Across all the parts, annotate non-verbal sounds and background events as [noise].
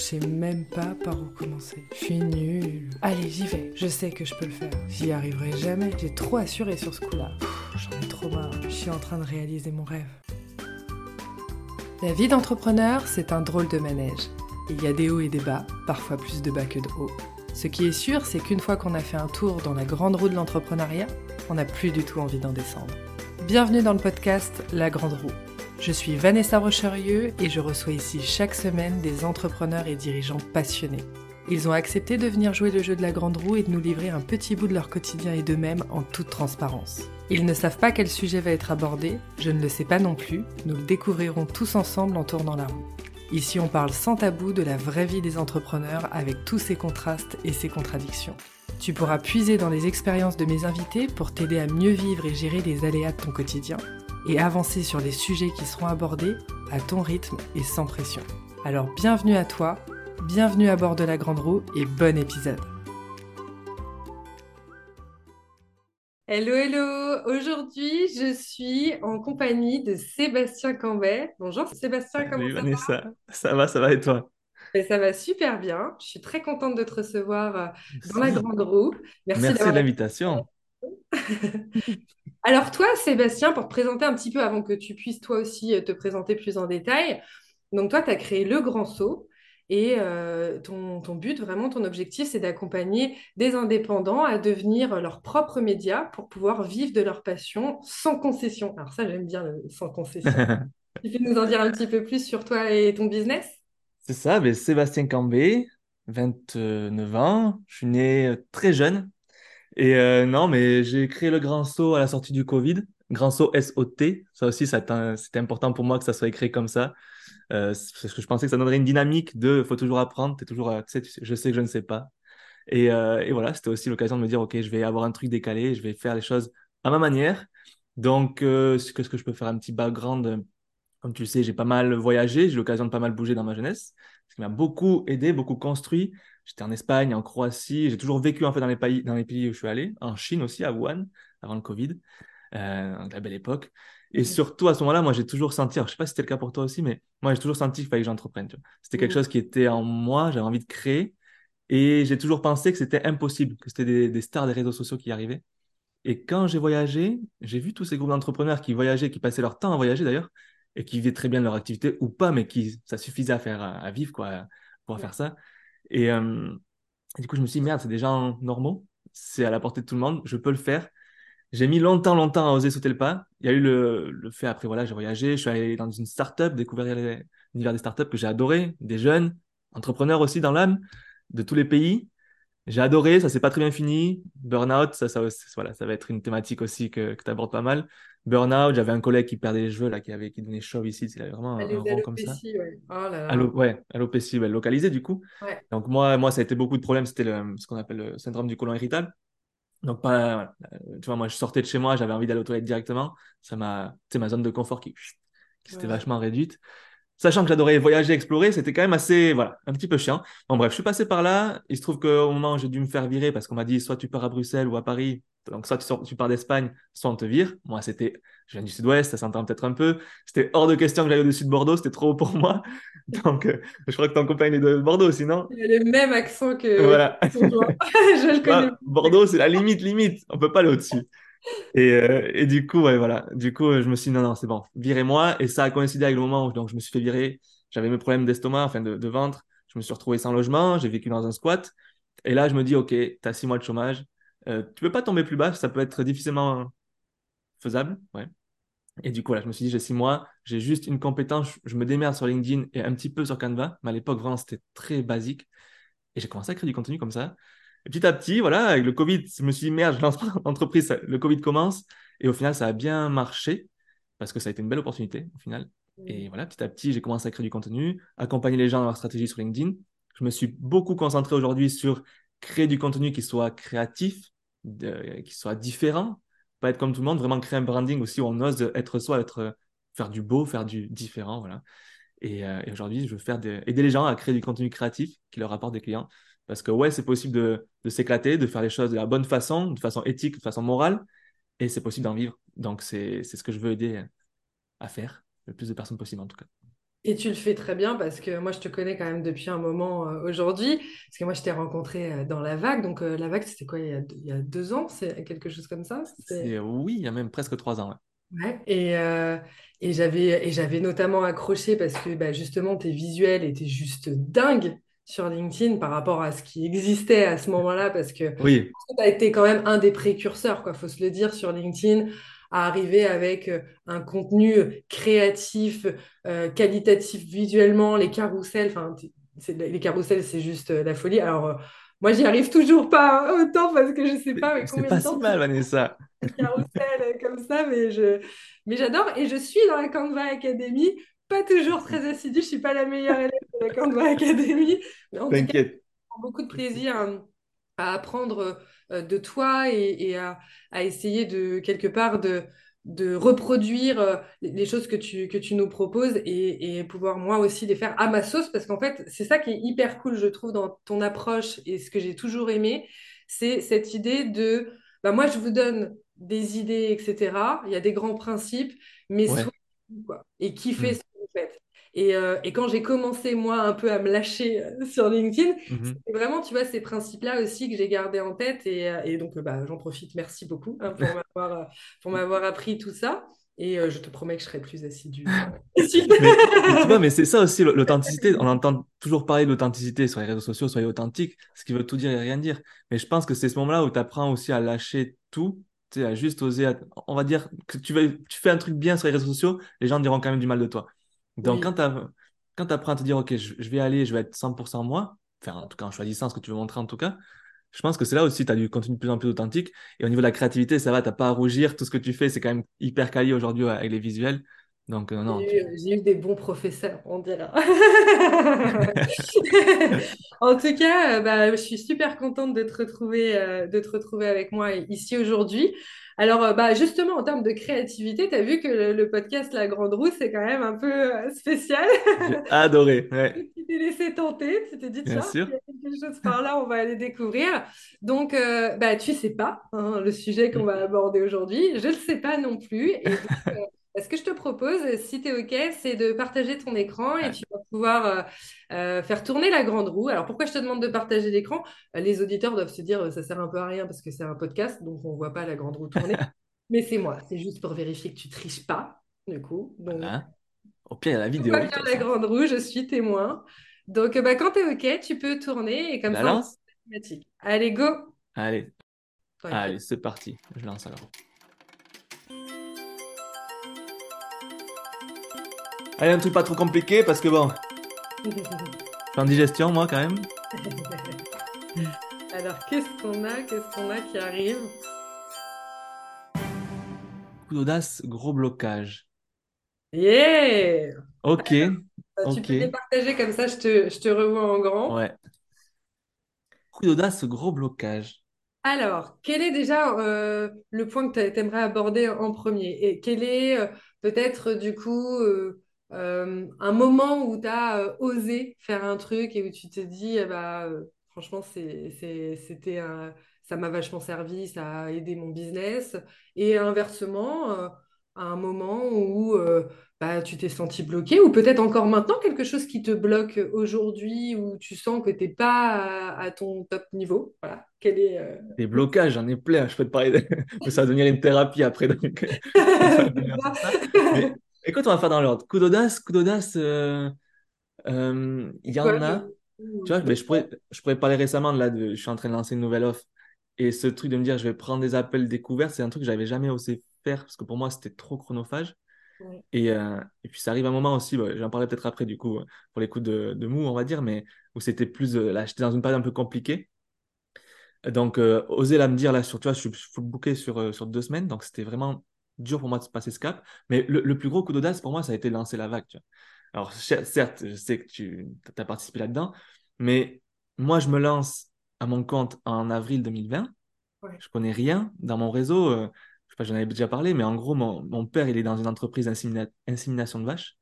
Je sais même pas par où commencer. Je suis nulle. Allez, j'y vais. Je sais que je peux le faire. J'y arriverai jamais. J'ai trop assuré sur ce coup-là. J'en ai trop marre. Je suis en train de réaliser mon rêve. La vie d'entrepreneur, c'est un drôle de manège. Il y a des hauts et des bas, parfois plus de bas que de hauts. Ce qui est sûr, c'est qu'une fois qu'on a fait un tour dans la grande roue de l'entrepreneuriat, on n'a plus du tout envie d'en descendre. Bienvenue dans le podcast La Grande Roue. Je suis Vanessa Rocherieux et je reçois ici chaque semaine des entrepreneurs et dirigeants passionnés. Ils ont accepté de venir jouer le jeu de la grande roue et de nous livrer un petit bout de leur quotidien et d'eux-mêmes en toute transparence. Ils ne savent pas quel sujet va être abordé, je ne le sais pas non plus, nous le découvrirons tous ensemble en tournant la roue. Ici on parle sans tabou de la vraie vie des entrepreneurs avec tous ses contrastes et ses contradictions. Tu pourras puiser dans les expériences de mes invités pour t'aider à mieux vivre et gérer les aléas de ton quotidien et avancer sur les sujets qui seront abordés à ton rythme et sans pression. Alors bienvenue à toi, bienvenue à bord de la Grande Roue et bon épisode. Hello, hello Aujourd'hui, je suis en compagnie de Sébastien Cambet. Bonjour Sébastien, comment Salut ça Vanessa, ça va, ça va et toi? va? Et ça va super bien. Je suis très contente de te recevoir euh, dans la Grande Roue. Merci Merci de l'invitation. [laughs] Alors toi, Sébastien, pour te présenter un petit peu avant que tu puisses toi aussi euh, te présenter plus en détail, donc toi, tu as créé Le Grand Saut et euh, ton, ton but, vraiment, ton objectif, c'est d'accompagner des indépendants à devenir leurs propres médias pour pouvoir vivre de leur passion sans concession. Alors ça, j'aime bien le sans concession. [laughs] Tu peux nous en dire un petit peu plus sur toi et ton business? C'est ça, ben, Sébastien Cambé, 29 ans, je suis né euh, très jeune et euh, non, mais j'ai créé le Grand Saut à la sortie du Covid, Grand Saut S-O-T, ça aussi c'était important pour moi que ça soit écrit comme ça, euh, parce que je pensais que ça donnerait une dynamique de faut toujours apprendre, t'es toujours, tu je sais que je ne sais pas. Et, euh, et voilà, c'était aussi l'occasion de me dire, ok, je vais avoir un truc décalé, je vais faire les choses à ma manière. Donc, euh, ce que, je peux faire un petit background, comme tu le sais, j'ai pas mal voyagé, j'ai eu l'occasion de pas mal bouger dans ma jeunesse, ce qui m'a beaucoup aidé, beaucoup construit. J'étais en Espagne, en Croatie, j'ai toujours vécu en fait dans les pays, dans les pays où je suis allé, en Chine aussi, à Wuhan, avant le Covid, euh, la belle époque. Et Mhm. surtout à ce moment-là, moi j'ai toujours senti, alors, je sais pas si c'était le cas pour toi aussi, mais moi j'ai toujours senti qu'il fallait que j'entreprenne. C'était quelque Mhm. chose qui était en moi, j'avais envie de créer. Et j'ai toujours pensé que c'était impossible, que c'était des, des stars des réseaux sociaux qui y arrivaient. Et quand j'ai voyagé, j'ai vu tous ces groupes d'entrepreneurs qui voyageaient, qui passaient leur temps à voyager d'ailleurs, et qui vivaient très bien de leur activité ou pas, mais qui ça suffisait à faire à, vivre quoi, pour Ouais. faire ça. Et, euh, et du coup, je me suis dit, merde, c'est des gens normaux, c'est à la portée de tout le monde, je peux le faire. J'ai mis longtemps, longtemps à oser sauter le pas. Il y a eu le, le fait après, voilà, j'ai voyagé, je suis allé dans une start-up, découvrir l'univers des start-up que j'ai adoré, des jeunes, entrepreneurs aussi dans l'âme, de tous les pays. J'ai adoré, ça s'est pas très bien fini. Burnout, ça, ça, voilà, ça va être une thématique aussi que, que tu abordes pas mal. Burnout, j'avais un collègue qui perdait les cheveux, là, qui avait, qui devenait chauve ici, il avait vraiment un, un Les rond comme ça. ouais. Oh là là. Allo, ouais, alopécie, ouais, localisée du coup. Ouais. Donc moi, moi, ça a été beaucoup de problèmes, c'était ce qu'on appelle le syndrome du côlon irritable. Donc, pas, voilà. Euh, tu vois, moi, je sortais de chez moi, j'avais envie d'aller aux toilettes directement. Ça m'a, sais, ma zone de confort qui, qui s'était Ouais. vachement réduite. Sachant que j'adorais voyager, explorer, c'était quand même assez, voilà, un petit peu chiant. Bon, bref, je suis passé par là. Il se trouve qu'au moment où j'ai dû me faire virer, parce qu'on m'a dit soit tu pars à Bruxelles ou à Paris, donc soit tu, sors- tu pars d'Espagne, soit on te vire. Moi, c'était, je viens du sud-ouest, ça s'entend peut-être un peu. C'était hors de question que j'aille au-dessus de Bordeaux, c'était trop haut pour moi. [laughs] Donc, euh, je crois que ton copain il est de Bordeaux aussi, non? Il a le même accent que Voilà. [laughs] Je le vois, connais. Bordeaux, c'est la limite, limite. On peut pas aller au-dessus. Et, euh, et du coup, voilà. Du coup, euh, je me suis dit, non, non, c'est bon, virez-moi. Et ça a coïncidé avec le moment où donc, je me suis fait virer. J'avais mes problèmes d'estomac, enfin de, de ventre. Je me suis retrouvé sans logement. J'ai vécu dans un squat. Et là, je me dis, OK, tu as six mois de chômage. Euh, tu peux pas tomber plus bas. Ça peut être difficilement faisable. Ouais. Et du coup, là, je me suis dit, j'ai six mois. J'ai juste une compétence. Je me démerde sur LinkedIn et un petit peu sur Canva. Mais à l'époque, vraiment, c'était très basique. Et j'ai commencé à créer du contenu comme ça. Et petit à petit, voilà, avec le Covid, je me suis dit, merde, je lance mon [laughs] entreprise, ça- le Covid commence. Et au final, ça a bien marché parce que ça a été une belle opportunité au final. Et voilà, petit à petit, j'ai commencé à créer du contenu, accompagner les gens dans leur stratégie sur LinkedIn. Je me suis beaucoup concentré aujourd'hui sur créer du contenu qui soit créatif, de- qui soit différent, pas être comme tout le monde, vraiment créer un branding aussi où on ose être soi, être, faire du beau, faire du différent, voilà. Et, euh, et aujourd'hui, je veux faire des- aider les gens à créer du contenu créatif qui leur apporte des clients. Parce que ouais, c'est possible de, de s'éclater, de faire les choses de la bonne façon, de façon éthique, de façon morale, et c'est possible d'en vivre. Donc, c'est ce que je veux aider à faire, le plus de personnes possible en tout cas. Et tu le fais très bien parce que moi, je te connais quand même depuis un moment euh, aujourd'hui. Parce que moi, je t'ai rencontré euh, dans la vague. Donc, euh, la vague, c'était quoi, il y a, deux- il y a deux ans? C'est quelque chose comme ça? Oui, il y a même presque trois ans. ouais. Ouais. Et, et j'avais, et j'avais notamment accroché parce que bah, justement, tes visuels étaient juste dingues sur LinkedIn par rapport à ce qui existait à ce moment-là. Parce que Oui, tu as été quand même un des précurseurs, quoi, faut se le dire, sur LinkedIn, à arriver avec euh, un contenu créatif, euh, qualitatif visuellement, les carousels, enfin, c'est- les carousels, c'est juste euh, la folie. Alors, euh, moi, j'y arrive toujours pas hein, autant parce que je sais c'est pas mais c'est combien de pas si temps tu mal, Vanessa. fais le carrousel euh, comme ça, mais je, mais j'adore. Et je suis dans la Canva Academy, pas toujours très assidue, je suis pas la meilleure élève de la Canva Academy, mais en T'inquiète. beaucoup de plaisir à, à apprendre euh, de toi et, et à, à essayer de quelque part de, de reproduire euh, les choses que tu, que tu nous proposes et, et pouvoir moi aussi les faire à ma sauce parce qu'en fait c'est ça qui est hyper cool je trouve dans ton approche et ce que j'ai toujours aimé c'est cette idée de bah, moi je vous donne des idées etc il y a des grands principes mais Ouais. quoi et Hmm. ce que et, euh, et quand j'ai commencé, moi, un peu à me lâcher euh, [laughs] sur LinkedIn, Mhm. c'est vraiment, tu vois, ces principes-là aussi que j'ai gardés en tête. Et, euh, et donc, bah, j'en profite. Merci beaucoup hein, pour [laughs] m'avoir pour m'avoir appris tout ça. Et euh, je te promets que je serai plus assidue. [laughs] Mais, mais tu vois, mais c'est ça aussi l'authenticité. On entend toujours parler de l'authenticité sur les réseaux sociaux, soyez authentique, ce qui veut tout dire et rien dire. Mais je pense que c'est ce moment-là où tu apprends aussi à lâcher tout, à juste oser. à- On va dire que tu, vas, tu fais un truc bien sur les réseaux sociaux, les gens diront quand même du mal de toi. Donc Oui, quand tu quand apprends à te dire, OK, je, je vais aller, je vais être 100% moi, enfin en tout cas en choisissant ce que tu veux montrer en tout cas, je pense que c'est là aussi, tu as du contenu de plus en plus authentique. Et au niveau de la créativité, ça va, tu pas à rougir. Tout ce que tu fais, c'est quand même hyper quali aujourd'hui avec les visuels. Donc, euh, non, j'ai eu, j'ai eu des bons professeurs, on dira. [laughs] En tout cas, euh, bah, je suis super contente de te retrouver, euh, de te retrouver avec moi ici aujourd'hui. Alors, euh, bah, justement, en termes de créativité, tu as vu que le, le podcast La Grande Roue, c'est quand même un peu euh, spécial. J'ai adoré, ouais, [laughs] Tu t'es laissé tenter, tu t'es dit, tiens, il y a quelque chose par là, on va aller découvrir. Donc, euh, bah, tu sais pas hein, le sujet qu'on Mm. va aborder aujourd'hui. Je ne le sais pas non plus. Et donc, euh, ce que je te propose, si tu es OK, c'est de partager ton écran et tu vas pouvoir euh, euh, faire tourner la grande roue. Alors, pourquoi je te demande de partager l'écran? Euh, Les auditeurs doivent se dire, ça sert un peu à rien parce que c'est un podcast, donc on ne voit pas la grande roue tourner. [laughs] Mais c'est moi, c'est juste pour vérifier que tu triches pas, du coup. Donc, Voilà. Au pire, il y a la vidéo, la grande roue, je suis témoin. Donc, bah, quand tu es OK, tu peux tourner et comme la ça, on. Allez, go! Allez, allez, c'est parti. Je lance alors. Allez, un truc pas trop compliqué parce que bon, [laughs] je suis en digestion, moi, quand même. [laughs] Alors, qu'est-ce qu'on a? Qu'est-ce qu'on a qui arrive? Coup d'audace, gros blocage. Yeah! Ok, Bah, [laughs] tu peux départager comme ça, je te, je te revois en grand. ouais. Coup d'audace, gros blocage. Alors, quel est déjà euh, le point que tu aimerais aborder en premier? Et quel est euh, peut-être du coup euh, euh, un moment où tu as osé faire un truc et où tu te dis, eh bah, euh, franchement, c'était un- ça m'a vachement servi, ça a aidé mon business. Et inversement, euh, à un moment où euh, bah, tu t'es senti bloqué, ou peut-être encore maintenant quelque chose qui te bloque aujourd'hui, où tu sens que tu n'es pas à, à ton top niveau? Voilà. Quel est, euh, Des blocages, j'en ai plein. Je peux te parler de... [laughs] Ça va devenir une thérapie après, donc. [laughs] [laughs] Mais écoute, on va faire dans l'ordre? Coup d'audace, coup d'audace, euh, euh, il y en a. de- Tu vois, mais je pourrais, je pourrais parler récemment, là, de, je suis en train de lancer une nouvelle offre. Et ce truc de me dire, je vais prendre des appels découverts, c'est un truc que j'avais jamais osé faire parce que pour moi, c'était trop chronophage. Ouais. Et, euh, et puis, ça arrive un moment aussi, bah, j'en parlerai peut-être après, du coup, pour les coups de, de mou, on va dire, mais où c'était plus, euh, là, j'étais dans une période un peu compliquée. Donc, euh, oser là me dire, là, sur, tu vois, je suis full booké sur, euh, sur deux semaines, donc c'était vraiment dur pour moi de passer ce cap. Mais le, le plus gros coup d'audace pour moi, ça a été de lancer la vague. tu vois. Alors, cer- certes, je sais que tu as participé là-dedans, mais moi, je me lance à mon compte en avril 2020. Ouais. Je connais rien dans mon réseau. euh, je sais pas, j'en avais déjà parlé, mais en gros, mon, mon père, il est dans une entreprise d'insémina- insémination de vaches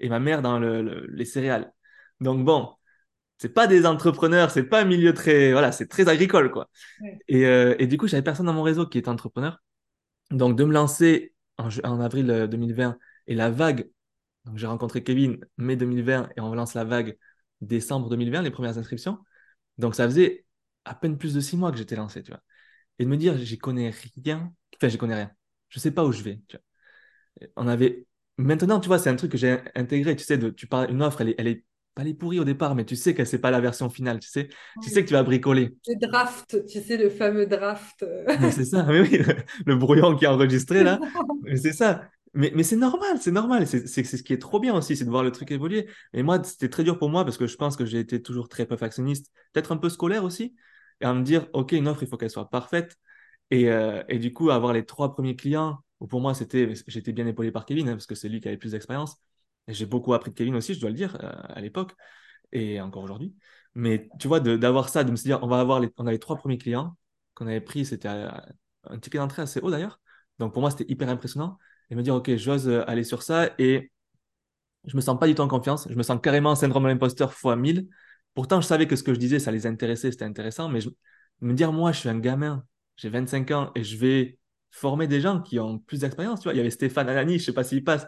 et ma mère dans le- le- les céréales. Donc, bon, c'est pas des entrepreneurs, c'est pas un milieu très, voilà, c'est très agricole, quoi. Ouais. Et, euh, et du coup, j'avais personne dans mon réseau qui était entrepreneur. Donc, de me lancer en, avril euh, 2020 et la vague Donc, j'ai rencontré Kevin mai 2020 et on lance la vague décembre 2020, les premières inscriptions. Donc, ça faisait à peine plus de six mois que j'étais lancé, tu vois. Et de me dire, j'y connais rien, enfin, j'y connais rien. Je sais pas où je vais. On avait, maintenant, tu vois, c'est un truc que j'ai intégré, tu sais, tu parles, une offre, elle est pas les pourris au départ, mais tu sais que c'est pas la version finale, tu sais, tu sais que tu vas bricoler. Le draft, tu sais, le fameux draft. C'est ça, mais oui, [laughs] le, brouillon qui est enregistré là, [laughs] mais c'est ça. Mais, mais c'est normal, c'est normal, c'est ce qui est trop bien aussi, c'est de voir le truc évoluer. Et moi, c'était très dur pour moi parce que je pense que j'ai été toujours très perfectionniste, peut-être un peu scolaire aussi, et à me dire, OK, une offre, il faut qu'elle soit parfaite. Et, euh, et, du coup, avoir les trois premiers clients, pour moi, c'était, j'étais bien épaulé par Kevin, hein, parce que c'est lui qui avait plus d'expérience. J'ai beaucoup appris de Kevin aussi, je dois le dire, euh, à l'époque et encore aujourd'hui. Mais tu vois, d'avoir ça, de me dire, on va avoir on a les trois premiers clients qu'on avait pris, c'était un ticket d'entrée assez haut d'ailleurs. Donc pour moi, c'était hyper impressionnant. Et me dire, OK, j'ose aller sur ça et je me sens pas du tout en confiance. Je me sens carrément syndrome de l'imposteur fois 1000. Pourtant, je savais que ce que je disais, ça les intéressait, c'était intéressant. Mais me dire, moi, je suis un gamin, j'ai 25 ans et je vais former des gens qui ont plus d'expérience. Tu vois, il y avait Stéphane Alani, je sais pas s'il passe,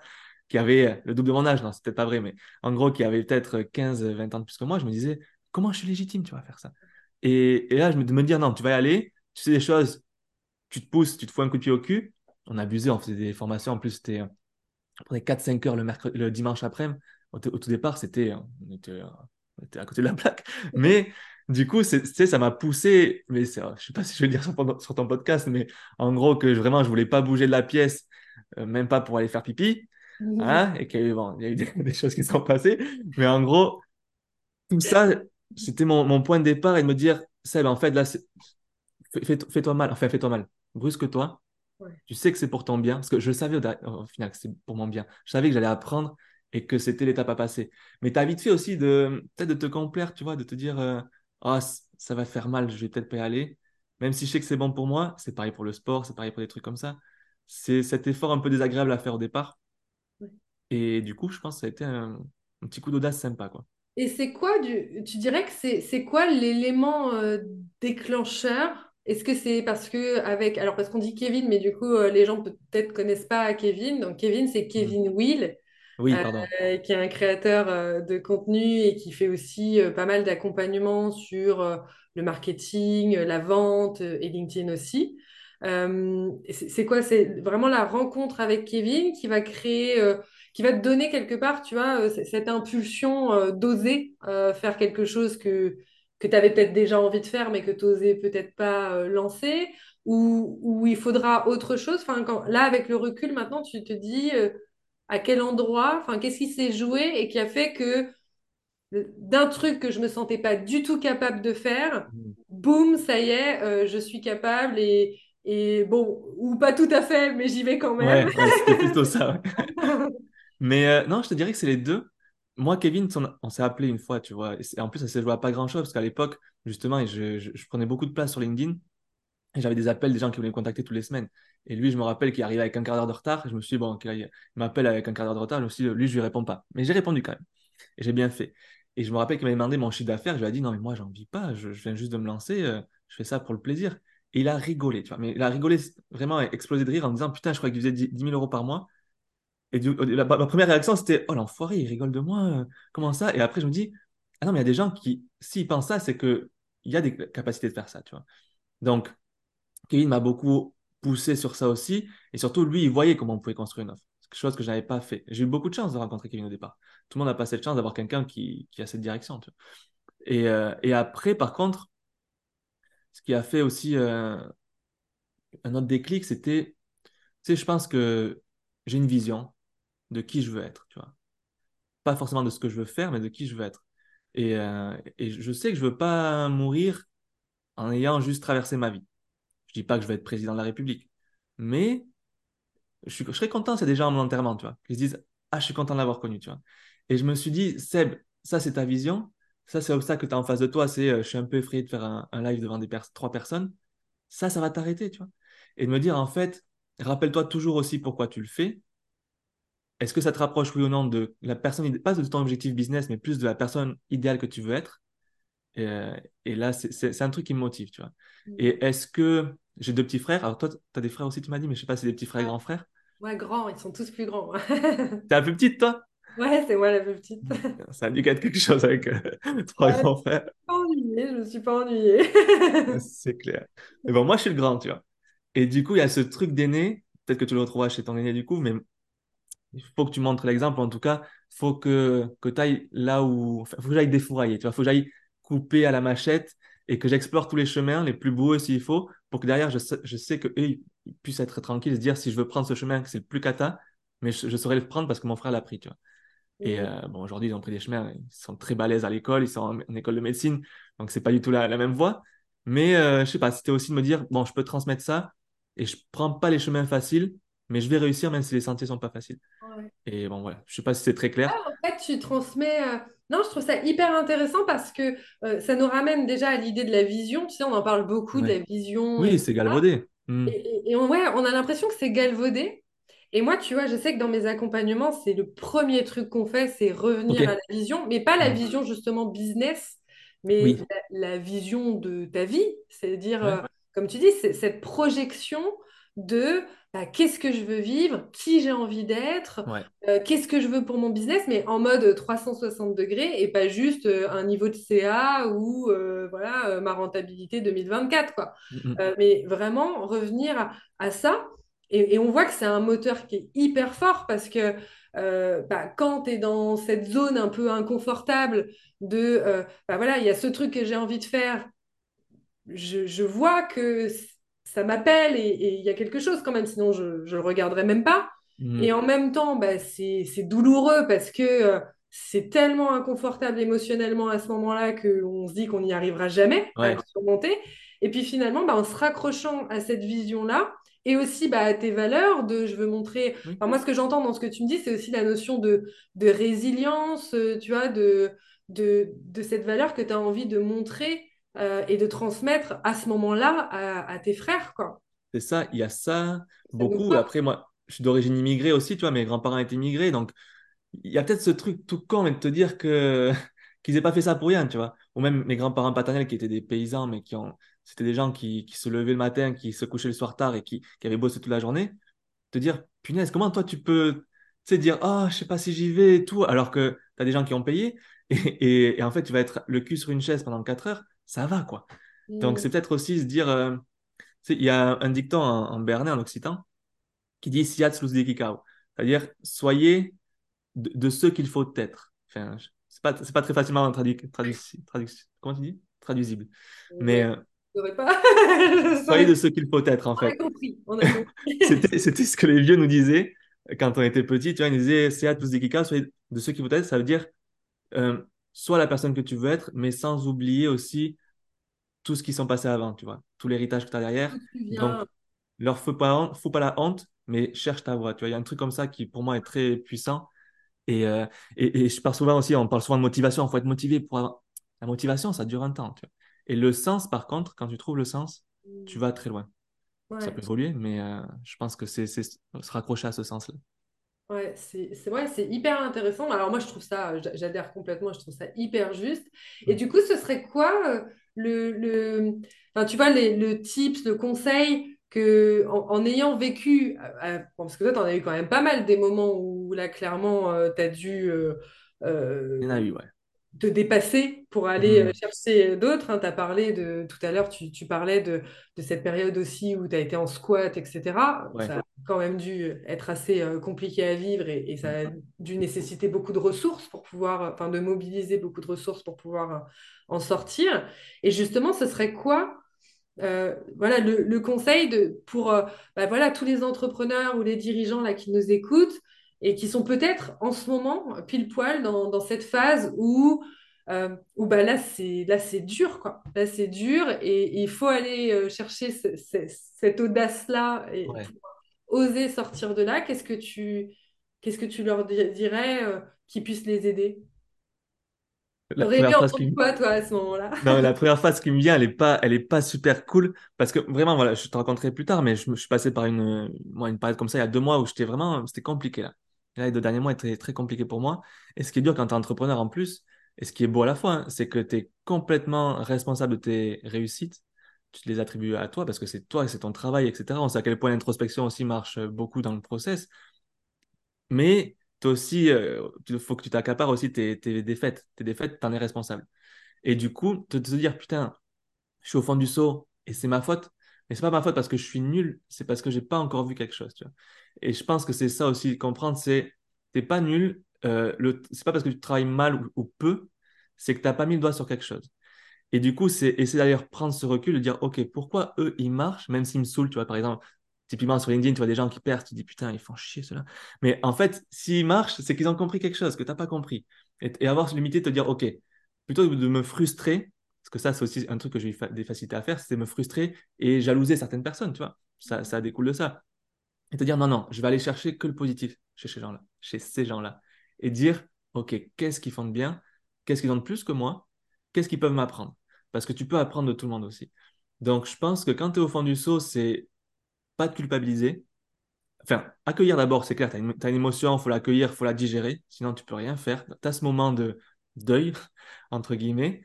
qui avait le double de mon âge, non, c'était pas vrai, mais en gros, qui avait peut-être 15, 20 ans de plus que moi, je me disais, comment je suis légitime, tu vas faire ça? Et, là, je me, me dire, non, tu vas y aller, tu sais des choses, tu te pousses, tu te fous un coup de pied au cul. On abusait, on faisait des formations, en plus, c'était, on prenait 4-5 heures le, mercredi, le dimanche après-midi. Au, tout départ, c'était, on était, à côté de la plaque. Mais du coup, c'est, ça mà poussé, mais je ne sais pas si je vais le dire sur, sur, ton podcast, mais en gros, que vraiment, je ne voulais pas bouger de la pièce, euh, même pas pour aller faire pipi. Hein, et qu'il y a eu, bon, il y a eu [laughs] des, choses qui sont passées. Mais en gros, tout ça, c'était mon, mon, point de départ et de me dire, Seb, en fait, là, fais-toi mal, enfin, fais-toi mal, brusque-toi. Tu sais que c'est pour ton bien, parce que je savais au, final que c'est pour mon bien. Je savais que j'allais apprendre et que c'était l'étape à passer. Mais tu as vite fait aussi de peut-être de te complaire, tu vois, de te dire, euh, ah, ça va faire mal, je vais peut-être pas y aller. Même si je sais que c'est bon pour moi, c'est pareil pour le sport, c'est pareil pour des trucs comme ça. C'est cet effort un peu désagréable à faire au départ. Et du coup, je pense que ça a été un, petit coup d'audace sympa. Quoi. Et c'est quoi, du, tu dirais que c'est quoi l'élément euh, déclencheur? Est-ce que c'est parce que, avec, alors parce qu'on dit Kevin, mais du coup, euh, les gens peut-être connaissent pas Kevin. Donc, Kevin, c'est Kevin mm. Will. Oui. Euh, qui est un créateur de contenu et qui fait aussi pas mal d'accompagnement sur le marketing, la vente et LinkedIn aussi. c'est quoi? C'est vraiment la rencontre avec Kevin qui va créer qui va te donner quelque part, tu vois, euh, cette impulsion euh, d'oser euh, faire quelque chose que, que tu avais peut-être déjà envie de faire, mais que tu n'osais peut-être pas lancer, ou, ou, il faudra autre chose. Enfin, quand, là, avec le recul, maintenant, tu te dis à quel endroit, enfin, qu'est-ce qui s'est joué et qui a fait que d'un truc que je me sentais pas du tout capable de faire, mmh. boum, ça y est, je suis capable et, et bon, ou pas tout à fait, mais j'y vais quand même. Ouais, c'était plutôt ça. [laughs] Mais euh, non, je te dirais que c'est les deux. Moi, Kevin, on, s'est appelé une fois, tu vois. Et en plus, ça s'est joué à pas grand-chose parce qu'à l'époque, justement, je, je, prenais beaucoup de place sur LinkedIn et j'avais des appels des gens qui voulaient me contacter toutes les semaines. Et lui, je me rappelle qu'il arrivait avec un quart d'heure de retard. Et je me suis dit, bon, il m'appelle avec un quart d'heure de retard. Je me suis dit, lui, je lui réponds pas. Mais j'ai répondu quand même. Et j'ai bien fait. Et je me rappelle qu'il m'avait demandé mon chiffre d'affaires. Je lui ai dit, non, mais moi, j'en vis pas. Je, viens juste de me lancer. Euh, je fais ça pour le plaisir. Et il a rigolé, tu vois. Mais il a rigolé, vraiment explosé de rire en me disant, putain, je crois que tu faisais 10 000 euros par mois. Et ma première réaction, c'était Oh l'enfoiré, il rigole de moi, euh, comment ça? Et après, je me dis Ah non, mais il y a des gens qui, s'ils pensent ça, c'est qu'il y a des capacités de faire ça, tu vois. Donc, Kevin m'a beaucoup poussé sur ça aussi. Et surtout, lui, il voyait comment on pouvait construire une offre. C'est quelque chose que je n'avais pas fait. J'ai eu beaucoup de chance de rencontrer Kevin au départ. Tout le monde n'a pas cette chance d'avoir quelqu'un qui, qui, a cette direction. Tu vois. Et, euh, et, après, par contre, ce qui a fait aussi euh, un autre déclic, c'était, tu sais, je pense que j'ai une vision de qui je veux être, tu vois. Pas forcément de ce que je veux faire, mais de qui je veux être. Et, euh, et je sais que je veux pas mourir en ayant juste traversé ma vie. Je dis pas que je vais être président de la République, mais je, suis, je serais content, c'est déjà mon enterrement, tu vois. Ils se disent, ah, je suis content de l'avoir connu, tu vois. Et je me suis dit, Seb, ça c'est ta vision, ça c'est ça que tu as en face de toi, c'est euh, je suis un peu effrayé de faire un, live devant des trois personnes, ça, ça va t'arrêter, tu vois. Et de me dire, en fait, rappelle-toi toujours aussi pourquoi tu le fais, est-ce que ça te rapproche, oui ou non, de la personne, pas de ton objectif business, mais plus de la personne idéale que tu veux être? Et, euh, là, c'est un truc qui me motive, tu vois. Mm. Et est-ce que j'ai deux petits frères? Alors toi, tu as des frères aussi, tu m'as dit, mais je sais pas si c'est des petits frères et grands frères Ouais, grands, ils sont tous plus grands. [laughs] T'es la plus petite, toi? Ouais, c'est moi la plus petite. Ça a dû être quelque chose avec euh, [laughs] trois Ouais, grands frères. pas ennuyée, je me suis pas ennuyée. [laughs] C'est clair. Mais bon, moi, je suis le grand, tu vois. Et du coup, il y a ce truc d'aîné. Peut-être que tu le retrouveras chez ton aîné, du coup, mais il faut que tu montres l'exemple. En tout cas, il faut que, que tu ailles là où. Enfin, faut que j'aille défourailler, tu vois. faut que j'aille couper à la machette et que j'explore tous les chemins, les plus beaux s'il faut, pour que derrière, je sais, je sais qu'eux, ils puissent être tranquilles, se dire si je veux prendre ce chemin, que c'est le plus cata, mais je, je saurais le prendre parce que mon frère l'a pris, tu vois. Et Mhm. euh, bon, aujourd'hui, ils ont pris des chemins, ils sont très balèzes à l'école, ils sont en, en école de médecine, donc c'est pas du tout la, la même voie. Mais euh, je sais pas, c'était aussi de me dire, bon, je peux transmettre ça et je prends pas les chemins faciles, mais je vais réussir même si les sentiers sont pas faciles. Ouais. Et bon, voilà, je sais pas si c'est très clair. En fait, tu transmets. euh, Non, je trouve ça hyper intéressant parce que euh, ça nous ramène déjà à l'idée de la vision. Tu sais, on en parle beaucoup de la vision, Oui, c'est galvaudé. Hmm. Et, on, ouais, on a l'impression que c'est galvaudé. Et moi, tu vois, je sais que dans mes accompagnements, c'est le premier truc qu'on fait, c'est revenir à la vision, mais pas la Hmm. vision justement business, mais Oui. la, la vision de ta vie. C'est-à-dire, Ouais. euh, comme tu dis, cette projection de bah, qu'est-ce que je veux vivre, qui j'ai envie d'être, Ouais. euh, qu'est-ce que je veux pour mon business, mais en mode 360 degrés et pas juste euh, un niveau de CA ou euh, voilà, ma rentabilité 2024, quoi. Hmm. Euh, mais vraiment revenir à, à ça. Et, et on voit que c'est un moteur qui est hyper fort parce que euh, bah, quand tu es dans cette zone un peu inconfortable de, euh, bah, voilà, il y a ce truc que j'ai envie de faire, je, je vois que ça m'appelle et il y a quelque chose quand même, sinon je ne le regarderais même pas. Hmm. Et en même temps, bah, c'est, douloureux parce que euh, c'est tellement inconfortable émotionnellement à ce moment-là qu'on se dit qu'on n'y arrivera jamais à Ouais. le surmonter. Et puis finalement, bah, en se raccrochant à cette vision-là et aussi bah, à tes valeurs de je veux montrer. Enfin, moi, ce que j'entends dans ce que tu me dis, c'est aussi la notion de, de résilience, euh, tu vois, de, de, de cette valeur que tu as envie de montrer euh, et de transmettre à ce moment-là à, à tes frères, quoi. C'est ça, il y a ça beaucoup. Après, moi, je suis d'origine immigrée aussi, tu vois, mes grands-parents étaient immigrés, donc il y a peut-être ce truc tout con, mais de te dire que [laughs] qu'ils aient pas fait ça pour rien, tu vois. Ou même mes grands-parents paternels qui étaient des paysans, mais qui ont, c'était des gens qui, qui se levaient le matin, qui se couchaient le soir tard et qui, qui avaient bossé toute la journée. Te dire, punaise, comment toi tu peux, tu sais, dire, ah, je sais pas si j'y vais et tout, alors que tu as des gens qui ont payé et, et, et en fait, tu vas être le cul sur une chaise pendant 4 heures, ça va, quoi. Donc, Mm. c'est peut-être aussi se dire, euh, il y a un dicton en, en en occitan, qui dit Siat. C'est-à-dire, soyez de, de ceux qu'il faut être. Enfin, c'est pas, c'est pas très facilement tradu, tradu, tradu- comment tu dis? Traduisible. Mais Ouais, euh, pas. [laughs] Soyez de ceux qu'il faut être, en fait. [laughs] C'était, c'était ce que les vieux nous disaient quand on était petits. Tu vois, ils nous disaient Siat soyez de ceux qu'il faut être. Ça veut dire, euh, sois la personne que tu veux être, mais sans oublier aussi tout ce qui sont passés avant, tu vois, tout l'héritage que tu as derrière. Donc, leur faut pas, faut pas la honte, mais cherche ta voie. Tu vois, il y a un truc comme ça qui, pour moi, est très puissant. Et, euh, et, et je parle souvent aussi, on parle souvent de motivation, il faut être motivé pour avoir... La motivation, ça dure un temps, tu vois. Et le sens, par contre, quand tu trouves le sens, tu vas très loin. Ça peut évoluer, mais euh, je pense que c'est c'est se raccrocher à ce sens-là. Ouais, c'est c'est ouais, c'est hyper intéressant. Alors moi, je trouve ça, j'a- j'adhère complètement, je trouve ça hyper juste. Et du coup, ce serait quoi euh, le, le, enfin, tu vois, les, le tips, le conseil que, en, en ayant vécu, euh, euh, parce que toi, tu en as eu quand même pas mal des moments où là, clairement, tu as dû euh, Il y en a eu, ouais. Te dépasser pour aller euh, Mm. chercher d'autres. Tu as parlé de, tout à l'heure, tu, tu parlais de, de cette période aussi où tu as été en squat, etc. Ouais. Ça a quand même dû être assez euh, compliqué à vivre et, et ça a dû nécessiter beaucoup de ressources pour pouvoir, enfin de mobiliser beaucoup de ressources pour pouvoir euh, en sortir. Et justement, ce serait quoi euh, voilà le, le conseil de, pour euh, bah, voilà, tous les entrepreneurs ou les dirigeants là, qui nous écoutent et qui sont peut-être en ce moment pile poil dans, dans cette phase où, euh, où bah, là c'est là c'est dur quoi. Là c'est dur et il faut aller euh, chercher ce- ce- cette audace là et Ouais. oser sortir de là. Qu'est-ce que tu qu'est-ce que tu leur di- dirais euh, qui puisse les aider? La première phrase qui, quoi toi à ce moment-là? Non, la première phase qui me vient, elle est pas, elle est pas super cool parce que vraiment, voilà, je te raconterai plus tard, mais je, je suis passé par une, moi, une période comme ça il y a deux mois où j'étais vraiment, c'était compliqué là. Là, les deux derniers mois étaient très compliqués pour moi. Et ce qui est dur quand tu es entrepreneur en plus, et ce qui est beau à la fois, hein, c'est que tu es complètement responsable de tes réussites. Tu les attribues à toi parce que c'est toi, c'est ton travail, etc. On sait à quel point l'introspection aussi marche beaucoup dans le process. Mais aussi, il faut que tu t'accapares aussi tes, tes défaites. Tes défaites, tu en es responsable. Et du coup, te, te dire, putain, je suis au fond du seau et c'est ma faute. Mais c'est pas ma faute parce que je suis nul, c'est parce que j'ai pas encore vu quelque chose. Et je pense que c'est ça aussi, comprendre, c'est t'es pas nul, euh, le, c'est pas parce que tu travailles mal ou, peu, c'est que tu n'as pas mis le doigt sur quelque chose. Et du coup, c'est essayer d'ailleurs prendre ce recul, de dire, OK, pourquoi eux, ils marchent, même s'ils me saoulent, tu vois, par exemple, typiquement sur LinkedIn, tu vois des gens qui perdent, tu dis, putain, ils font chier cela. Mais en fait, s'ils marchent, c'est qu'ils ont compris quelque chose que tu n'as pas compris. Et, avoir ce limité, de te dire, OK, plutôt que de me frustrer, parce que ça, c'est aussi un truc que j'ai des facilités à faire, c'est me frustrer et jalouser certaines personnes, tu vois. Ça, ça découle de ça. Et te dire, non, non, je vais aller chercher que le positif chez ces gens-là, chez ces gens-là. Et dire, OK, qu'est-ce qu'ils font de bien? Qu'est-ce qu'ils ont de plus que moi? Qu'est-ce qu'ils peuvent m'apprendre? Parce que tu peux apprendre de tout le monde aussi. Donc, je pense que quand tu es au fond du saut, c'est pas de culpabiliser. Enfin, accueillir d'abord, c'est clair, tu as, une émotion, il faut l'accueillir, il faut la digérer, sinon tu peux rien faire. Tu as ce moment de deuil, [laughs] entre guillemets,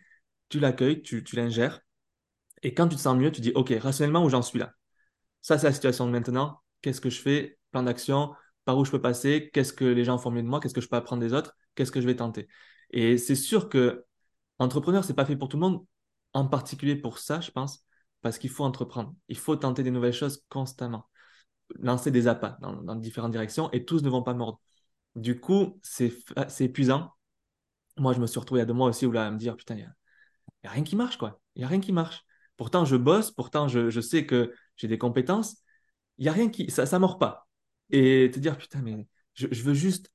tu l'accueilles, tu, tu l'ingères. Et quand tu te sens mieux, tu dis, OK, rationnellement, où j'en suis là Ça, c'est la situation de maintenant. Qu'est-ce que je fais? Plan d'action, par où je peux passer? Qu'est-ce que les gens font mieux de moi? Qu'est-ce que je peux apprendre des autres? Qu'est-ce que je vais tenter? Et c'est sûr que entrepreneur, c'est pas fait pour tout le monde, en particulier pour ça, je pense, parce qu'il faut entreprendre. Il faut tenter des nouvelles choses constamment, lancer des appâts dans, différentes directions et tous ne vont pas mordre. Du coup, c'est épuisant. Moi, je me suis retrouvé y a deux mois aussi où là, à me dire, putain, il n'y a, rien qui marche, quoi. Il n'y a rien qui marche. Pourtant, je bosse, pourtant, je, je sais que j'ai des compétences. Il n'y a rien qui. Ça ne mord pas. Et te dire, putain, mais je, je, veux juste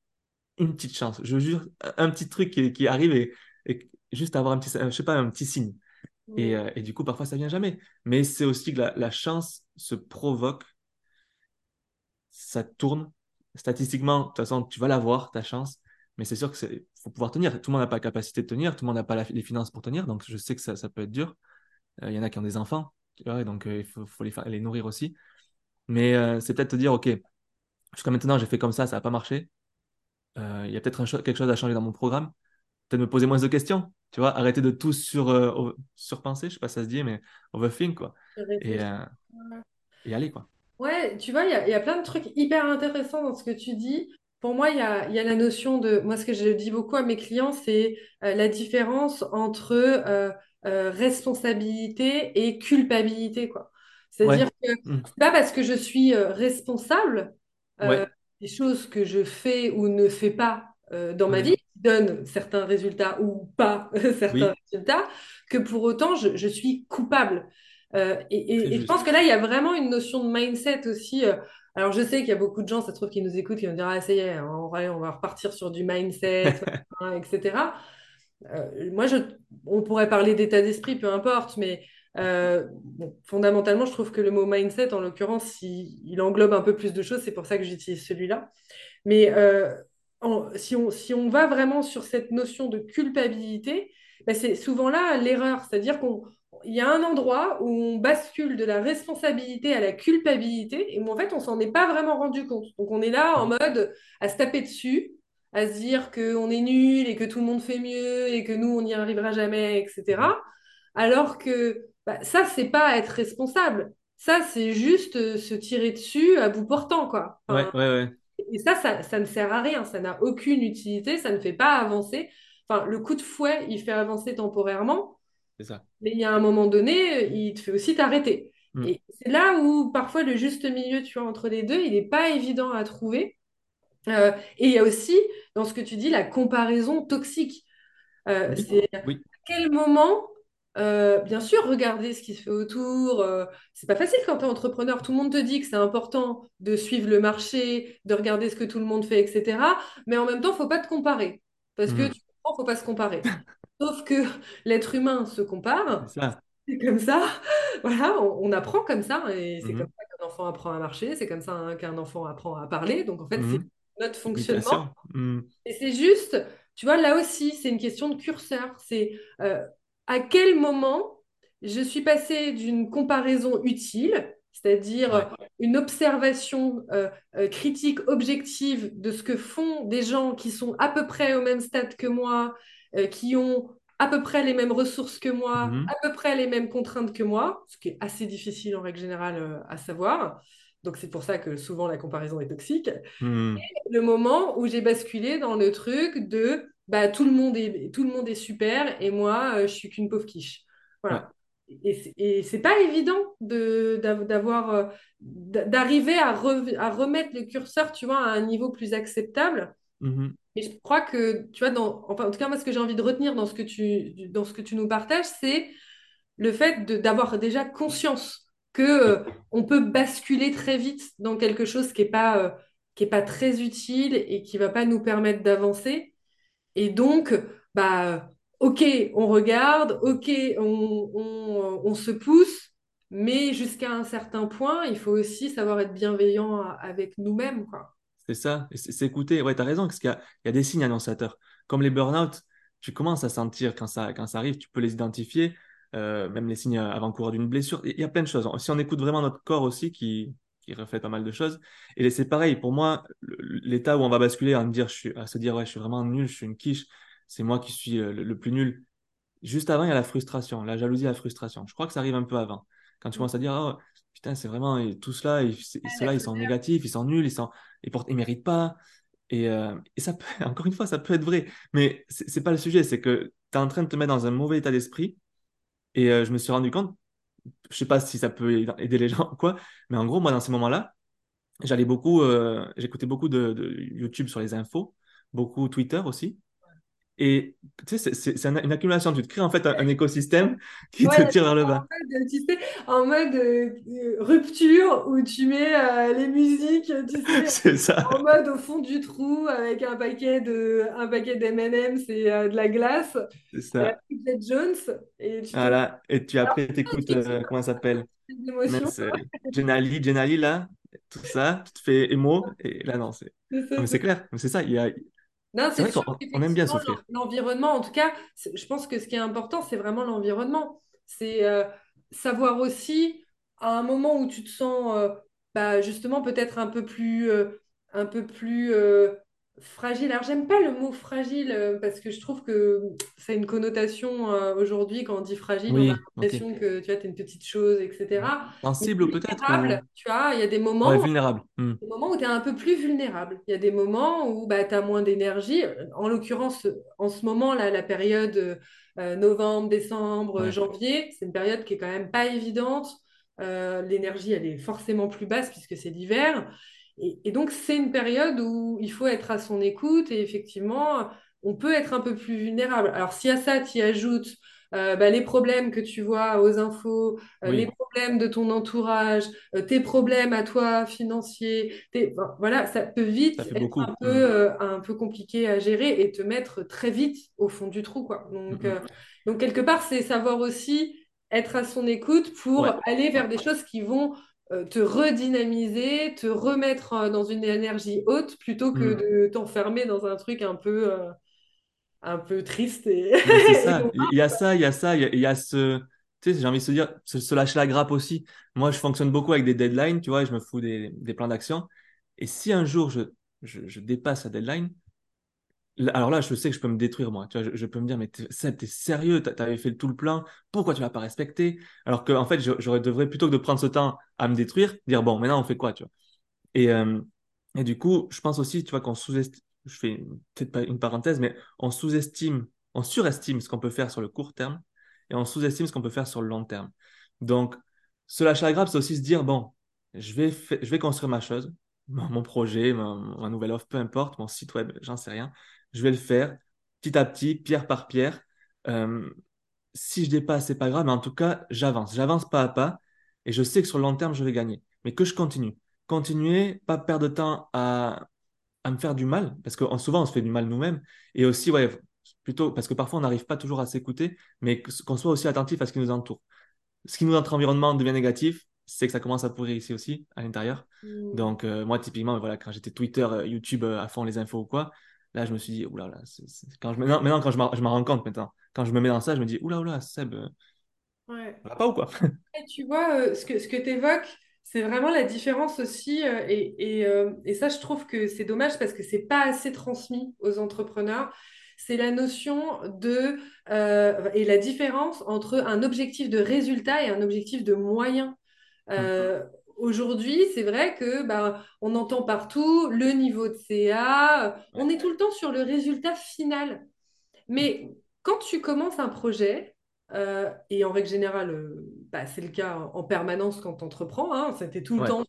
une petite chance. Je veux juste un petit truc qui, qui arrive et, et, juste avoir un petit, je sais pas, un petit signe. Et, euh, et, du coup, parfois, ça vient jamais. Mais c'est aussi que la, la, chance se provoque, ça tourne. Statistiquement, de toute façon, tu vas l'avoir, ta chance. Mais c'est sûr qu'il faut pouvoir tenir. Tout le monde n'a pas la capacité de tenir, tout le monde n'a pas les finances pour tenir. Donc, je sais que ça, ça peut être dur. Euh, il y en a qui ont des enfants, donc euh, il faut, faut les, les, nourrir aussi. Mais c'est peut-être te dire, OK, jusqu'à maintenant, j'ai fait comme ça, ça n'a pas marché. Il y a peut-être quelque chose à changer dans mon programme peut-être me poser moins de questions, tu vois, arrêter de tout sur, euh, surpenser, je sais pas si ça se dit, mais overthink, quoi. Et, euh, et aller, quoi. Ouais, tu vois, il y y a, plein de trucs hyper intéressants dans ce que tu dis. Pour moi, il y a, y a, la notion de... Moi, ce que je dis beaucoup à mes clients, c'est euh, la différence entre responsabilité et culpabilité, quoi. C'est-à-dire que mmh. c'est pas parce que je suis responsable des choses que je fais ou ne fais pas dans ma vie donne certains résultats ou pas [laughs] certains résultats, que pour autant je, je suis coupable. Euh, et, et, je pense que là, il y a vraiment une notion de mindset aussi. Euh. Alors, je sais qu'il y a beaucoup de gens, ça se trouve, qui nous écoutent, qui vont dire Ah, ça y est, on va, on va repartir sur du mindset, [laughs] etc. Euh, moi, je, on pourrait parler d'état d'esprit, peu importe, mais bon, fondamentalement, je trouve que le mot mindset, en l'occurrence, il, il, englobe un peu plus de choses. C'est pour ça que j'utilise celui-là. Mais si, on, si on va vraiment sur cette notion de culpabilité, bah, c'est souvent là l'erreur. C'est-à-dire qu'il y a un endroit où on bascule de la responsabilité à la culpabilité et où en fait on s'en est pas vraiment rendu compte. Donc on est là en mode à se taper dessus, à se dire qu'on est nul et que tout le monde fait mieux et que nous on n'y arrivera jamais, etc. Alors que bah, ça, c'est pas être responsable. Ça, c'est juste se tirer dessus à bout portant, quoi. ouais, ouais, ouais. Et ça, ça, ne sert à rien, ça n'a aucune utilité, ça ne fait pas avancer. Enfin, le coup de fouet, il fait avancer temporairement. Ça. Mais il y a un moment donné, il te fait aussi t'arrêter. Mm. Et c'est là où parfois le juste milieu, tu vois, entre les deux, il n'est pas évident à trouver. Euh, et il y a aussi, dans ce que tu dis, la comparaison toxique. Euh, c'est à quel moment euh, bien sûr, regarder ce qui se fait autour. C'est pas facile quand tu es entrepreneur. Tout le monde te dit que c'est important de suivre le marché, de regarder ce que tout le monde fait, etc. Mais en même temps, faut pas te comparer. Parce que hmm. tu comprends, faut pas se comparer. [laughs] Sauf que l'être humain se compare. C'est comme ça. Voilà, on, apprend comme ça. Et c'est hmm. comme ça qu'un enfant apprend à marcher. C'est comme ça hein, qu'un enfant apprend à parler. Donc en fait, c'est hmm. notre fonctionnement. Et c'est juste, tu vois, là aussi, c'est une question de curseur. C'est. Euh, à quel moment je suis passée d'une comparaison utile, c'est-à-dire une observation euh, euh, critique objective de ce que font des gens qui sont à peu près au même stade que moi, euh, qui ont à peu près les mêmes ressources que moi, mhm. à peu près les mêmes contraintes que moi, ce qui est assez difficile en règle générale à savoir. Donc c'est pour ça que souvent la comparaison est toxique. Hmm. le moment où j'ai basculé dans le truc de bah, tout, le monde est, tout le monde est super et moi, je suis qu'une pauvre quiche. Voilà. Et c'est pas évident d'avoir d'arriver à, à, remettre le curseur, tu vois, à un niveau plus acceptable. Mm-hmm. Et je crois que, tu vois, en tout cas, moi, ce que j'ai envie de retenir dans ce que tu, dans ce que tu nous partages, c'est le fait d'avoir déjà conscience que euh, on peut basculer très vite dans quelque chose qui n'est pas, euh, qui pas très utile et qui va pas nous permettre d'avancer. Et donc, bah, ok, on regarde, ok, on, on, on se pousse, mais jusqu'à un certain point, il faut aussi savoir être bienveillant avec nous-mêmes. C'est ça, c'est écouter. Ouais, tu as raison, parce qu'il y, y, a des signes annonciateurs. Comme les burn-out, tu commences à sentir quand ça, quand ça arrive, tu peux les identifier, euh, même les signes avant-coureurs d'une blessure. Il y a plein de choses. Si on écoute vraiment notre corps aussi, qui, qui reflète pas mal de choses. Et c'est pareil, pour moi, l'état où on va basculer à, me dire, je suis, à se dire, ouais, je suis vraiment nul, je suis une quiche, c'est moi qui suis euh, le, plus nul. Juste avant, il y a la frustration, la jalousie, la frustration. Je crois que ça arrive un peu avant. Quand tu commences à dire, oh, putain, c'est vraiment, tout cela, ceux-là, ils sont négatifs, ils sont nuls, ils sont, ils, portent, ils méritent pas. Et, euh, et, ça peut, [laughs] encore une fois, ça peut être vrai. Mais c'est pas le sujet, c'est que tu es en train de te mettre dans un mauvais état d'esprit. Et euh, je me suis rendu compte, je sais pas si ça peut aider les [laughs] gens ou quoi, mais en gros, moi, dans ces moments-là, j'allais beaucoup, j'écoutais beaucoup de, de, YouTube sur les infos, beaucoup Twitter aussi. Et tu sais, c'est une accumulation. Tu te crées en fait un, écosystème [laughs] qui te tire vers le bas. En mode, tu sais, en mode euh, rupture où tu mets euh, les musiques, tu sais, [laughs] ça. en mode au fond du trou avec un paquet de un paquet d'M&M's et euh, de la glace. C'est ça. Jones. Et tu voilà. Et tu après t'écoutes [laughs] comment ça s'appelle? Genali, Genali là, tout ça, tu te fais émo et là non c'est. C'est clair, c'est ça. Il y a non, c'est vrai qu'on aime bien souffrir. L'environnement, en tout cas, je pense que ce qui est important, c'est vraiment l'environnement. C'est euh, savoir aussi, à un moment où tu te sens euh, bah, justement peut-être un peu plus, euh, un peu plus fragile. Alors, j'aime pas le mot fragile parce que je trouve que ça a une connotation aujourd'hui, quand on dit fragile, on a l'impression que tu vois, es une petite chose, etc. Sensible peut-être. Tu vois, il y a des moments, ouais, vulnérable. Hmm. des moments où tu es un peu plus vulnérable. Il y a des moments où bah, tu as moins d'énergie. En l'occurrence, en ce moment, là, la période novembre, décembre, janvier, c'est une période qui est quand même pas évidente. L'énergie, elle est forcément plus basse puisque c'est l'hiver. Et, donc, c'est une période où il faut être à son écoute et effectivement, on peut être un peu plus vulnérable. Alors, si à ça, tu y ajoutes euh, bah, les problèmes que tu vois aux infos, euh, les problèmes de ton entourage, euh, tes problèmes à toi financiers, voilà, ça peut vite être un peu, mm. un peu compliqué à gérer et te mettre très vite au fond du trou. Quoi. Donc, donc quelque part, c'est savoir aussi être à son écoute pour aller vers des choses qui vont te redynamiser, te remettre euh, dans une énergie haute plutôt que mm. de t'enfermer dans un truc un peu, euh, un peu triste. Et... [laughs] ça. Il y a ça, il y a ça, il y a, ce. Tu sais, j'ai envie de se dire, se, lâcher la grappe aussi. Moi, je fonctionne beaucoup avec des deadlines, tu vois, je me fous des, des plans d'action. Et si un jour je, je, je dépasse la deadline, alors là, je sais que je peux me détruire, moi. Tu vois, je, peux me dire, mais Seb, t'es sérieux, t'avais fait tout le plan, pourquoi tu l'as pas respecté? Alors qu'en en fait, j'aurais devrais plutôt que de prendre ce temps à me détruire, dire, bon, maintenant on fait quoi, tu vois? Et, euh, et du coup, je pense aussi, tu vois, qu'on sous-estime, je fais peut-être pas une parenthèse, mais on sous-estime, on surestime ce qu'on peut faire sur le court terme et on sous-estime ce qu'on peut faire sur le long terme. Donc, ce lâcher la grappe, c'est aussi se dire, bon, je vais, je vais construire ma chose, mon projet, ma, nouvelle offre, peu importe, mon site web, j'en sais rien je vais le faire petit à petit, pierre par pierre. Euh, si je dépasse, c'est pas grave, mais en tout cas, j'avance. J'avance pas à pas et je sais que sur le long terme, je vais gagner. Mais que je continue. Continuer, pas perdre de temps à, à me faire du mal, parce que souvent, on se fait du mal nous-mêmes. Et aussi, ouais, plutôt, parce que parfois, on n'arrive pas toujours à s'écouter, mais qu'on soit aussi attentif à ce qui nous entoure. Ce qui nous notre environnement devient négatif, c'est que ça commence à pourrir ici aussi, à l'intérieur. Mmh. Donc, euh, moi, typiquement, voilà, quand j'étais Twitter, euh, YouTube à fond les infos ou quoi, Là, je me suis dit, oulala, Quand je... maintenant, quand je m'en rends compte, maintenant, quand je me mets dans ça, je me dis, oula, oula, Seb, euh, ouais. va pas ou quoi? [laughs] Tu vois, euh, ce que, ce que tu évoques, c'est vraiment la différence aussi. Euh, et, et, et, ça, je trouve que c'est dommage parce que c'est pas assez transmis aux entrepreneurs. C'est la notion de. et la différence entre un objectif de résultat et un objectif de moyen. Mm aujourd'hui, c'est vrai que bah, on entend partout le niveau de CA, on est tout le temps sur le résultat final. Mais quand tu commences un projet, euh, et en règle générale, euh, bah, c'est le cas en permanence quand tu entreprends, hein, c'était tout le temps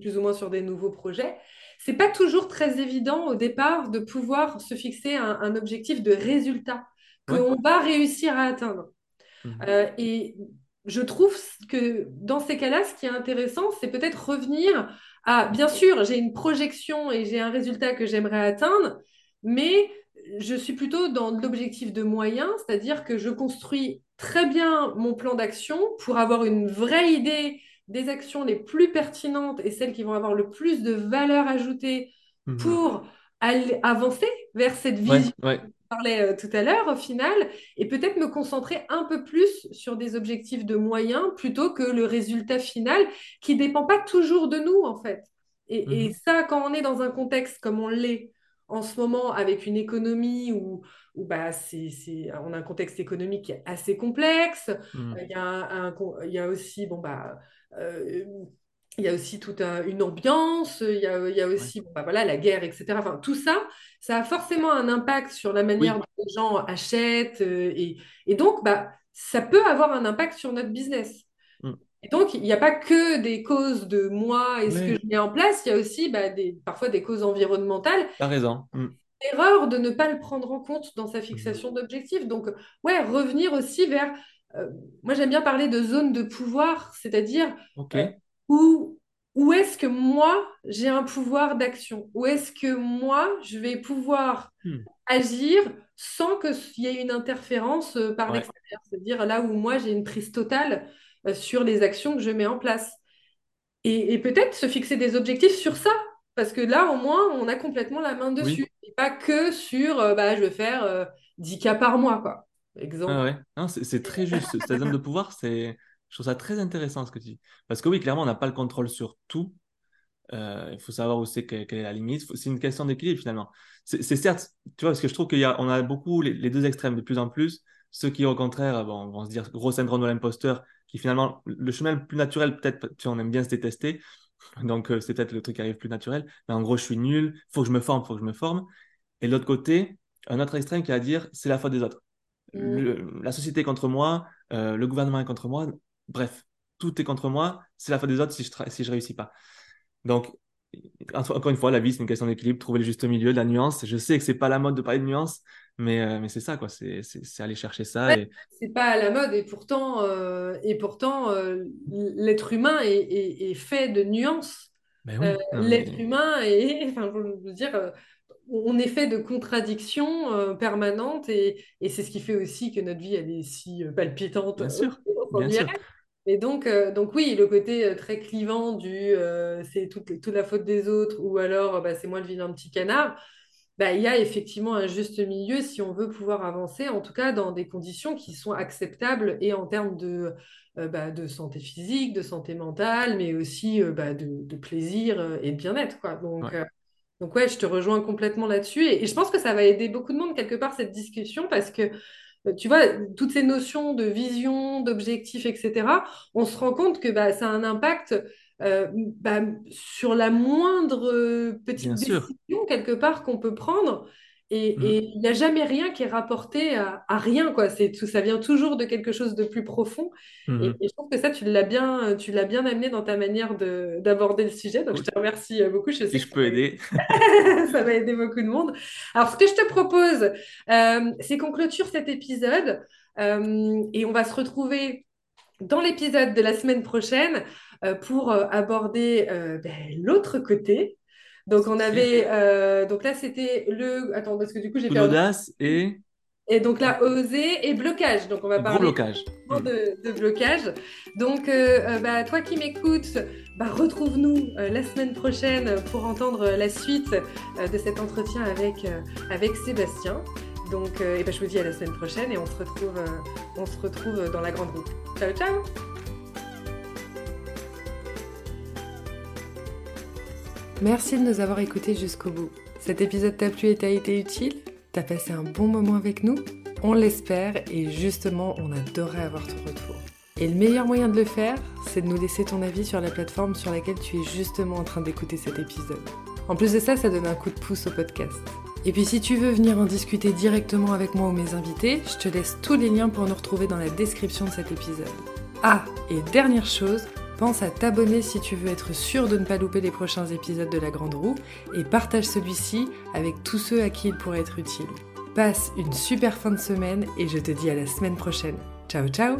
plus ou moins sur des nouveaux projets, c'est pas toujours très évident au départ de pouvoir se fixer un, objectif de résultat qu'on va réussir à atteindre. Euh, et je trouve que dans ces cas-là, ce qui est intéressant, c'est peut-être revenir à, bien sûr, j'ai une projection et j'ai un résultat que j'aimerais atteindre, mais je suis plutôt dans l'objectif de moyens, c'est-à-dire que je construis très bien mon plan d'action pour avoir une vraie idée des actions les plus pertinentes et celles qui vont avoir le plus de valeur ajoutée mhm. pour aller avancer vers cette vision parlais euh, tout à l'heure, au final, et peut-être me concentrer un peu plus sur des objectifs de moyens plutôt que le résultat final qui ne dépend pas toujours de nous, en fait. Et, mhm. ça, quand on est dans un contexte comme on l'est en ce moment, avec une économie où, où bah, c'est, on a un contexte économique qui est assez complexe, mhm. il y, a il y a aussi, bon, bah, euh, il y a aussi toute une ambiance, il y a, il y a aussi bah, voilà, la guerre, etc. Enfin, tout ça, ça a forcément un impact sur la manière dont les gens achètent. Euh, et, et, donc, bah, ça peut avoir un impact sur notre business. Mm. Et donc, il n'y a pas que des causes de moi et ce que je mets en place, il y a aussi bah, des, parfois des causes environnementales. Tu as raison. Mm. Erreur de ne pas le prendre en compte dans sa fixation d'objectifs. Donc, ouais, revenir aussi vers. Euh, moi, j'aime bien parler de zone de pouvoir, c'est-à-dire euh, où, où est-ce que moi, j'ai un pouvoir d'action? Où est-ce que moi, je vais pouvoir hmm. agir sans qu'il y ait une interférence euh, par l'extérieur? C'est-à-dire là où moi, j'ai une prise totale euh, sur les actions que je mets en place. Et, peut-être se fixer des objectifs sur ça. Parce que là, au moins, on a complètement la main dessus. Et pas que sur, euh, bah, je vais faire 10 cas par mois, quoi. Exemple. Ah c'est très juste. Cette [laughs] zone de pouvoir, c'est je trouve ça très intéressant ce que tu dis. Parce que oui, clairement, on n'a pas le contrôle sur tout. Euh, il faut savoir où c'est quelle est la limite. C'est une question d'équilibre finalement. C'est certes, tu vois, parce que je trouve qu'on a, a beaucoup les, deux extrêmes de plus en plus. Ceux qui, au contraire, bon, vont se dire gros syndrome de l'imposteur, qui finalement, le chemin le plus naturel, peut-être, tu vois, on aime bien se détester. Donc, euh, c'est peut-être le truc qui arrive plus naturel. Mais en gros, je suis nul, il faut que je me forme, il faut que je me forme. Et de l'autre côté, un autre extrême qui va dire c'est la faute des autres. Mmh. la société est contre moi, euh, le gouvernement est contre moi, Bref, tout est contre moi, c'est la faute des autres si je si je réussis pas. Donc, encore une fois, la vie, c'est une question d'équilibre, trouver le juste milieu, de la nuance. Je sais que c'est pas la mode de parler de nuance, mais, euh, mais c'est ça, quoi. C'est aller chercher ça. et... C'est pas à la mode, et pourtant, euh, et pourtant euh, l'être humain est, est, fait de nuances. Ben l'être humain est, [laughs] enfin, je veux dire, on est fait de contradictions permanentes, et, et c'est ce qui fait aussi que notre vie, elle est si palpitante. Bien sûr, bien sûr. Et donc, euh, donc oui, le côté euh, très clivant du euh, c'est toute, toute, la faute des autres ou alors bah, c'est moi le vilain petit canard, bah, il y a effectivement un juste milieu si on veut pouvoir avancer, en tout cas dans des conditions qui sont acceptables et en termes de, bah, de santé physique, de santé mentale, mais aussi bah, de, de, plaisir et de bien-être. Quoi. Donc, ouais. donc ouais, je te rejoins complètement là-dessus et, et, je pense que ça va aider beaucoup de monde quelque part cette discussion parce que tu vois, toutes ces notions de vision, d'objectif, etc., on se rend compte que bah, ça a un impact euh, bah, sur la moindre petite décision, quelque part, qu'on peut prendre. Et mm. il n'y a jamais rien qui est rapporté à, rien, quoi. C'est tout, ça vient toujours de quelque chose de plus profond. Mm-hmm. Et, je trouve que ça, tu l'as bien, tu l'as bien amené dans ta manière d'aborder le sujet. Donc, je te remercie euh, beaucoup. Je sais si je peux aider. [laughs] ça va aider beaucoup de monde. Alors, ce que je te propose, euh, c'est qu'on clôture cet épisode euh, et on va se retrouver dans l'épisode de la semaine prochaine pour aborder ben, l'autre côté donc on avait, euh, donc là c'était le, attends parce que du coup j'ai fait l'audace et et donc là oser et blocage. Donc on va parler blocage. De, de, blocage. Donc euh, euh, bah, toi qui m'écoutes, bah, retrouve-nous la semaine prochaine pour entendre la suite de cet entretien avec avec Sébastien. Donc et bah, je vous dis à la semaine prochaine et on se retrouve on se retrouve dans la grande route. Ciao ciao. Merci de nous avoir écoutés jusqu'au bout. Cet épisode t'a plu et t'a été utile? T'as passé un bon moment avec nous? On l'espère et justement, on adorait avoir ton retour. Et le meilleur moyen de le faire, c'est de nous laisser ton avis sur la plateforme sur laquelle tu es justement en train d'écouter cet épisode. En plus de ça, ça donne un coup de pouce au podcast. Et puis si tu veux venir en discuter directement avec moi ou mes invités, je te laisse tous les liens pour nous retrouver dans la description de cet épisode. Ah, et dernière chose, pense à t'abonner si tu veux être sûr de ne pas louper les prochains épisodes de La Grande Roue et partage celui-ci avec tous ceux à qui il pourrait être utile. Passe une super fin de semaine et je te dis à la semaine prochaine. Ciao ciao